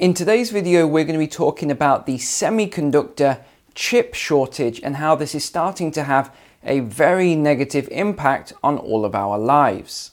In today's video, we're going to be talking about the semiconductor chip shortage and how this is starting to have a very negative impact on all of our lives.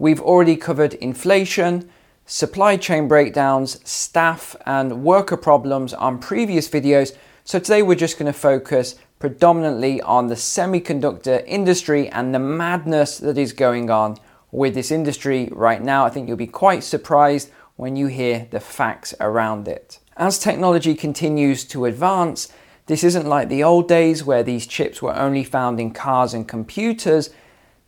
We've already covered inflation, supply chain breakdowns, staff and worker problems on previous videos. So today we're just going to focus predominantly on the semiconductor industry and the madness that is going on with this industry right now. I think you'll be quite surprised when you hear the facts around it. As technology continues to advance, this isn't like the old days where these chips were only found in cars and computers.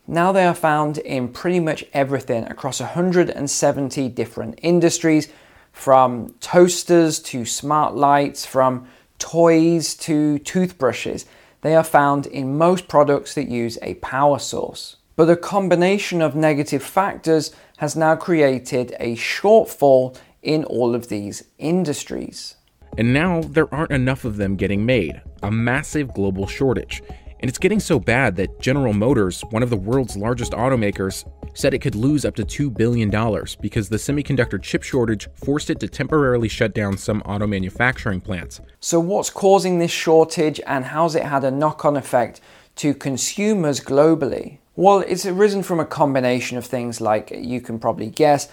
Now they are found in pretty much everything across 170 different industries, from toasters to smart lights, from toys to toothbrushes. They are found in most products that use a power source. But a combination of negative factors has now created a shortfall in all of these industries. And now there aren't enough of them getting made, a massive global shortage. And it's getting so bad that General Motors, one of the world's largest automakers, said it could lose up to $2 billion because the semiconductor chip shortage forced it to temporarily shut down some auto manufacturing plants. So, what's causing this shortage and how's it had a knock on effect to consumers globally? Well, it's arisen from a combination of things like you can probably guess,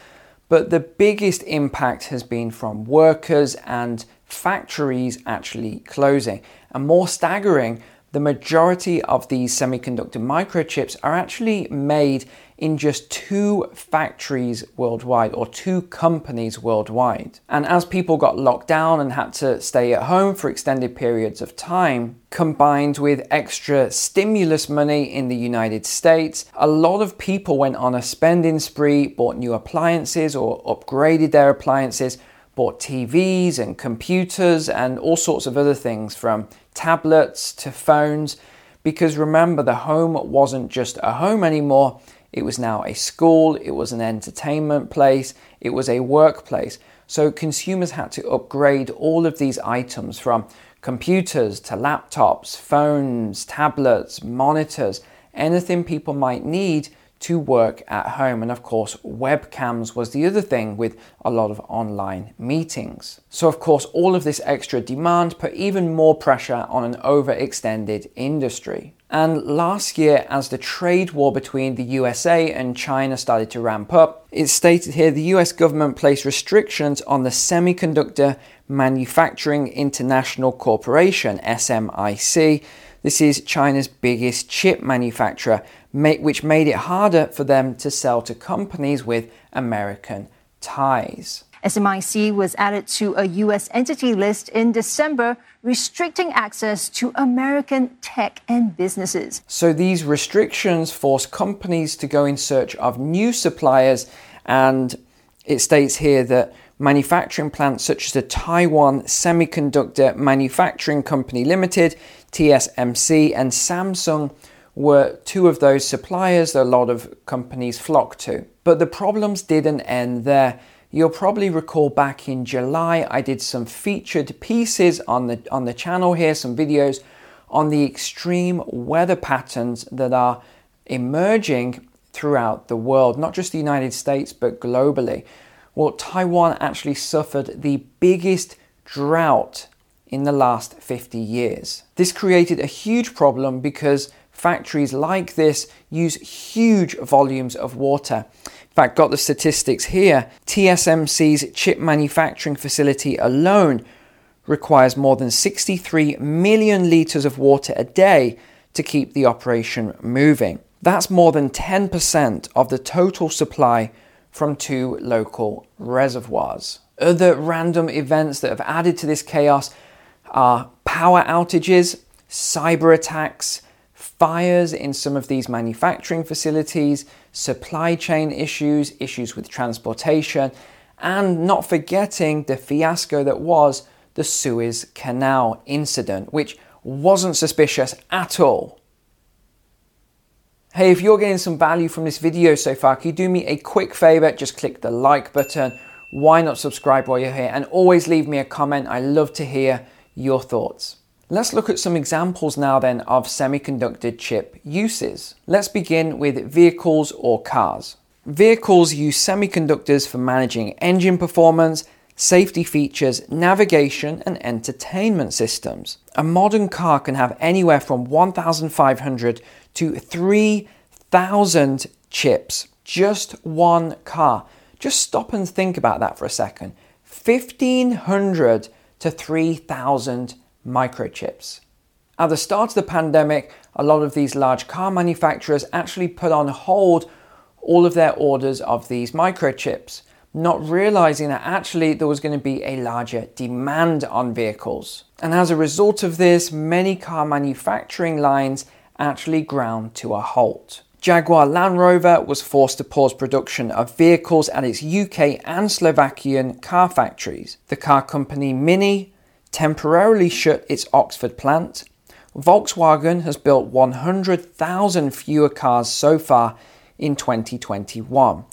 but the biggest impact has been from workers and factories actually closing. And more staggering, the majority of these semiconductor microchips are actually made in just two factories worldwide or two companies worldwide. And as people got locked down and had to stay at home for extended periods of time, combined with extra stimulus money in the United States, a lot of people went on a spending spree, bought new appliances or upgraded their appliances bought TVs and computers and all sorts of other things from tablets to phones. Because remember, the home wasn't just a home anymore, it was now a school, it was an entertainment place, it was a workplace. So consumers had to upgrade all of these items from computers to laptops, phones, tablets, monitors, anything people might need to work at home. And of course, webcams was the other thing with a lot of online meetings. So, of course, all of this extra demand put even more pressure on an overextended industry. And last year, as the trade war between the USA and China started to ramp up, it stated here the US government placed restrictions on the Semiconductor Manufacturing International Corporation, SMIC. This is China's biggest chip manufacturer which made it harder for them to sell to companies with American ties. SMIC was added to a U.S. entity list in December, restricting access to American tech and businesses. So these restrictions force companies to go in search of new suppliers, and it states here that manufacturing plants such as the Taiwan Semiconductor Manufacturing Company Limited, TSMC, and Samsung were two of those suppliers that a lot of companies flocked to. But the problems didn't end there. You'll probably recall back in July, I did some featured pieces on the, on the channel here, some videos on the extreme weather patterns that are emerging throughout the world, not just the United States, but globally. Well, Taiwan actually suffered the biggest drought in the last 50 years. This created a huge problem because factories like this use huge volumes of water. In fact, got the statistics here. TSMC's chip manufacturing facility alone requires more than 63 million litres of water a day to keep the operation moving. That's more than 10% of the total supply from two local reservoirs. Other random events that have added to this chaos are power outages, cyber attacks, fires in some of these manufacturing facilities, supply chain issues, issues with transportation, and not forgetting the fiasco that was the Suez Canal incident, which wasn't suspicious at all. Hey, if you're getting some value from this video so far, can you do me a quick favor? Just click the like button. Why not subscribe while you're here? And always leave me a comment. I love to hear your thoughts. Let's look at some examples now then of semiconductor chip uses. Let's begin with vehicles or cars. Vehicles use semiconductors for managing engine performance, safety features, navigation, and entertainment systems. A modern car can have anywhere from 1,500 to 3,000 chips. Just one car. Just stop and think about that for a second. 1,500 to 3,000 microchips. At the start of the pandemic, a lot of these large car manufacturers actually put on hold all of their orders of these microchips not realizing that actually there was going to be a larger demand on vehicles. And as a result of this, many car manufacturing lines actually ground to a halt. Jaguar Land Rover was forced to pause production of vehicles at its UK and Slovakian car factories. The car company Mini temporarily shut its Oxford plant. Volkswagen has built 100,000 fewer cars so far in 2021.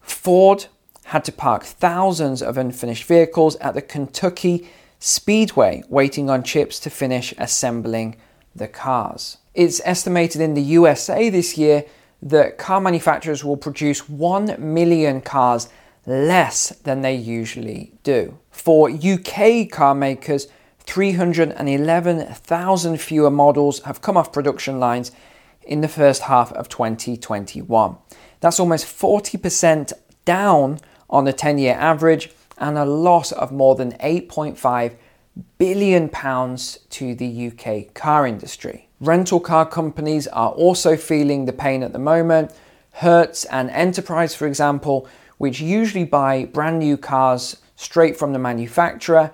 Ford had to park thousands of unfinished vehicles at the Kentucky Speedway, waiting on chips to finish assembling the cars. It's estimated in the USA this year that car manufacturers will produce 1 million cars less than they usually do. For UK car makers, 311,000 fewer models have come off production lines in the first half of 2021. That's almost 40% down on the 10 year average and a loss of more than 8.5 billion pounds to the UK car industry. Rental car companies are also feeling the pain at the moment. Hertz and Enterprise, for example, which usually buy brand new cars straight from the manufacturer,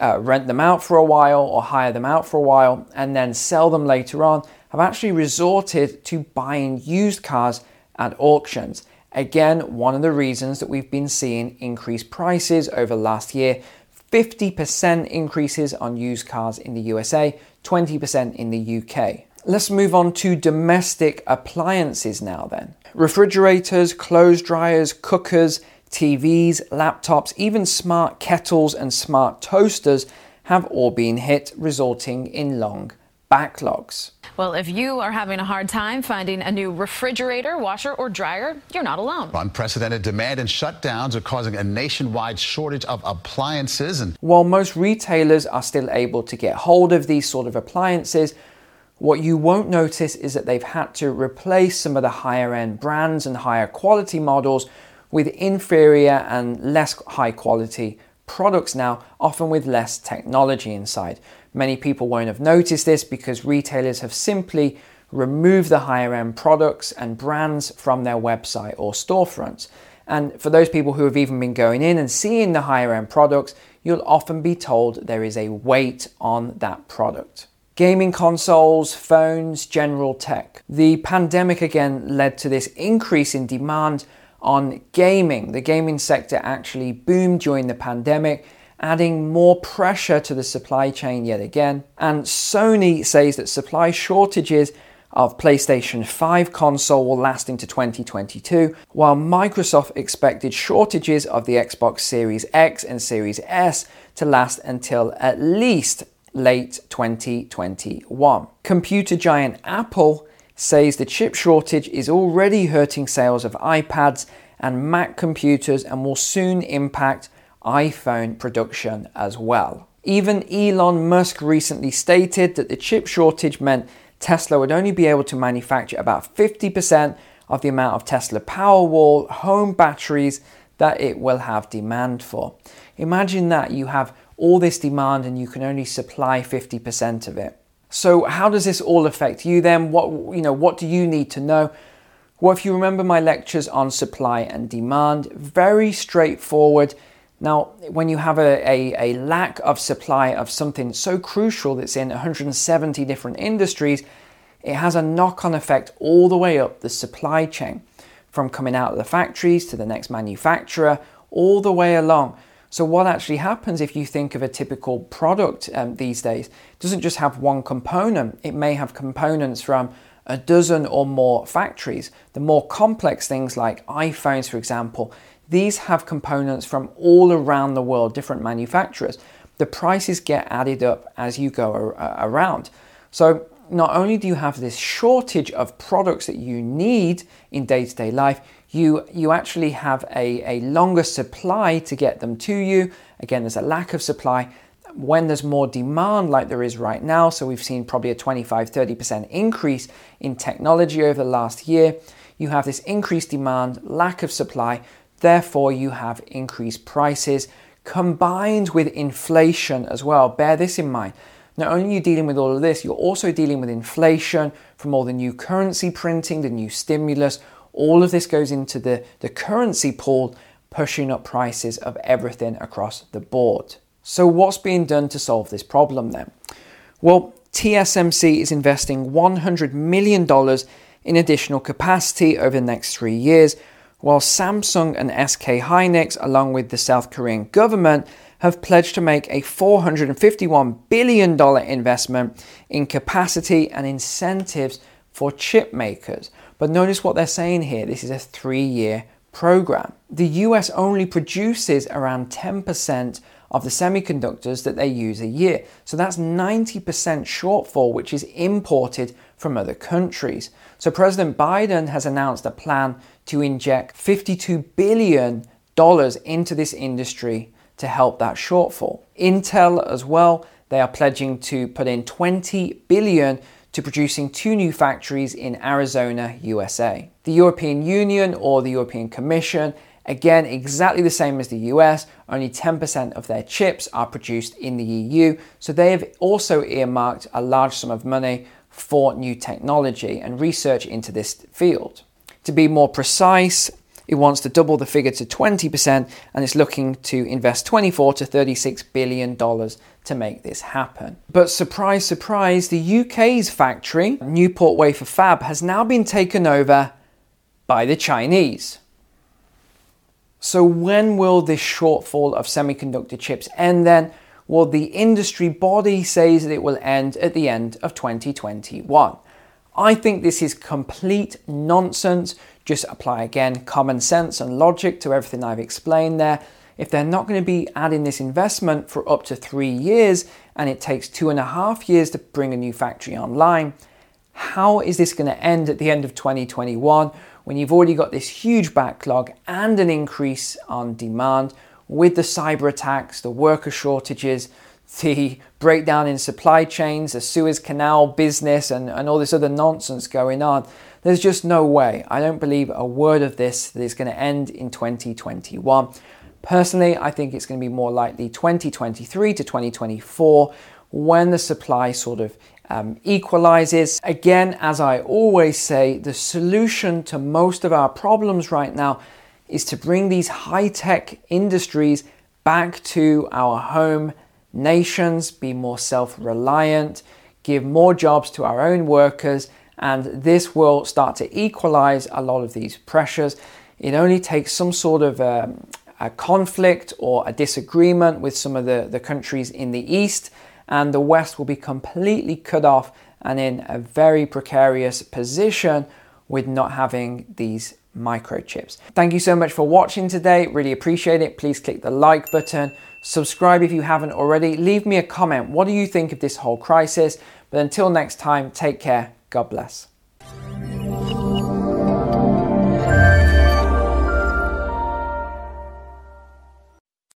uh, rent them out for a while or hire them out for a while, and then sell them later on, have actually resorted to buying used cars at auctions. Again, one of the reasons that we've been seeing increased prices over last year 50% increases on used cars in the USA, 20% in the UK. Let's move on to domestic appliances now, then. Refrigerators, clothes dryers, cookers, TVs, laptops, even smart kettles and smart toasters have all been hit, resulting in long backlogs. Well, if you are having a hard time finding a new refrigerator, washer, or dryer, you're not alone. Unprecedented demand and shutdowns are causing a nationwide shortage of appliances. And while most retailers are still able to get hold of these sort of appliances, what you won't notice is that they've had to replace some of the higher end brands and higher quality models with inferior and less high quality products now, often with less technology inside. Many people won't have noticed this because retailers have simply removed the higher end products and brands from their website or storefronts. And for those people who have even been going in and seeing the higher end products, you'll often be told there is a wait on that product. Gaming consoles, phones, general tech. The pandemic again led to this increase in demand on gaming. The gaming sector actually boomed during the pandemic adding more pressure to the supply chain yet again. And Sony says that supply shortages of PlayStation 5 console will last into 2022, while Microsoft expected shortages of the Xbox Series X and Series S to last until at least late 2021. Computer giant Apple says the chip shortage is already hurting sales of iPads and Mac computers and will soon impact iPhone production as well. Even Elon Musk recently stated that the chip shortage meant Tesla would only be able to manufacture about 50% of the amount of Tesla Powerwall home batteries that it will have demand for. Imagine that you have all this demand and you can only supply 50% of it. So how does this all affect you then? What you know, what do you need to know? Well, if you remember my lectures on supply and demand, very straightforward now, when you have a, a, a, lack of supply of something so crucial that's in 170 different industries, it has a knock on effect all the way up the supply chain, from coming out of the factories to the next manufacturer, all the way along. So, what actually happens if you think of a typical product um, these days? Doesn't just have one component, it may have components from a dozen or more factories. The more complex things like iPhones, for example, these have components from all around the world, different manufacturers. the prices get added up as you go around. So not only do you have this shortage of products that you need in day-to-day life, you you actually have a, a longer supply to get them to you. Again, there's a lack of supply. When there's more demand like there is right now, so we've seen probably a 25 30% increase in technology over the last year, you have this increased demand, lack of supply, therefore you have increased prices combined with inflation as well. Bear this in mind. Not only are you dealing with all of this, you're also dealing with inflation from all the new currency printing, the new stimulus. All of this goes into the, the currency pool, pushing up prices of everything across the board. So, what's being done to solve this problem then? Well, TSMC is investing $100 million in additional capacity over the next three years, while Samsung and SK Hynix, along with the South Korean government, have pledged to make a $451 billion investment in capacity and incentives for chip makers. But notice what they're saying here this is a three year program. The US only produces around 10% of the semiconductors that they use a year. So that's 90% shortfall, which is imported from other countries. So President Biden has announced a plan to inject $52 billion into this industry to help that shortfall. Intel as well, they are pledging to put in 20 billion to producing two new factories in Arizona, USA. The European Union or the European Commission, again, exactly the same as the US, only 10% of their chips are produced in the EU. So they have also earmarked a large sum of money for new technology and research into this field. To be more precise, it wants to double the figure to 20% and it's looking to invest 24 to 36 billion dollars to make this happen. But surprise, surprise, the UK's factory, Newport Wafer Fab, has now been taken over by the Chinese. So, when will this shortfall of semiconductor chips end then? Well, the industry body says that it will end at the end of 2021. I think this is complete nonsense. Just apply again common sense and logic to everything I've explained there. If they're not going to be adding this investment for up to three years and it takes two and a half years to bring a new factory online, how is this going to end at the end of 2021 when you've already got this huge backlog and an increase on demand with the cyber attacks, the worker shortages, the breakdown in supply chains, the Suez Canal business, and, and all this other nonsense going on. There's just no way. I don't believe a word of this that is going to end in 2021. Personally, I think it's going to be more likely 2023 to 2024 when the supply sort of um, equalizes. Again, as I always say, the solution to most of our problems right now is to bring these high tech industries back to our home nations, be more self reliant, give more jobs to our own workers, and this will start to equalize a lot of these pressures. It only takes some sort of um, a conflict or a disagreement with some of the, the countries in the East, and the West will be completely cut off and in a very precarious position with not having these microchips. Thank you so much for watching today. Really appreciate it. Please click the like button. Subscribe if you haven't already. Leave me a comment. What do you think of this whole crisis? But until next time, take care. God bless.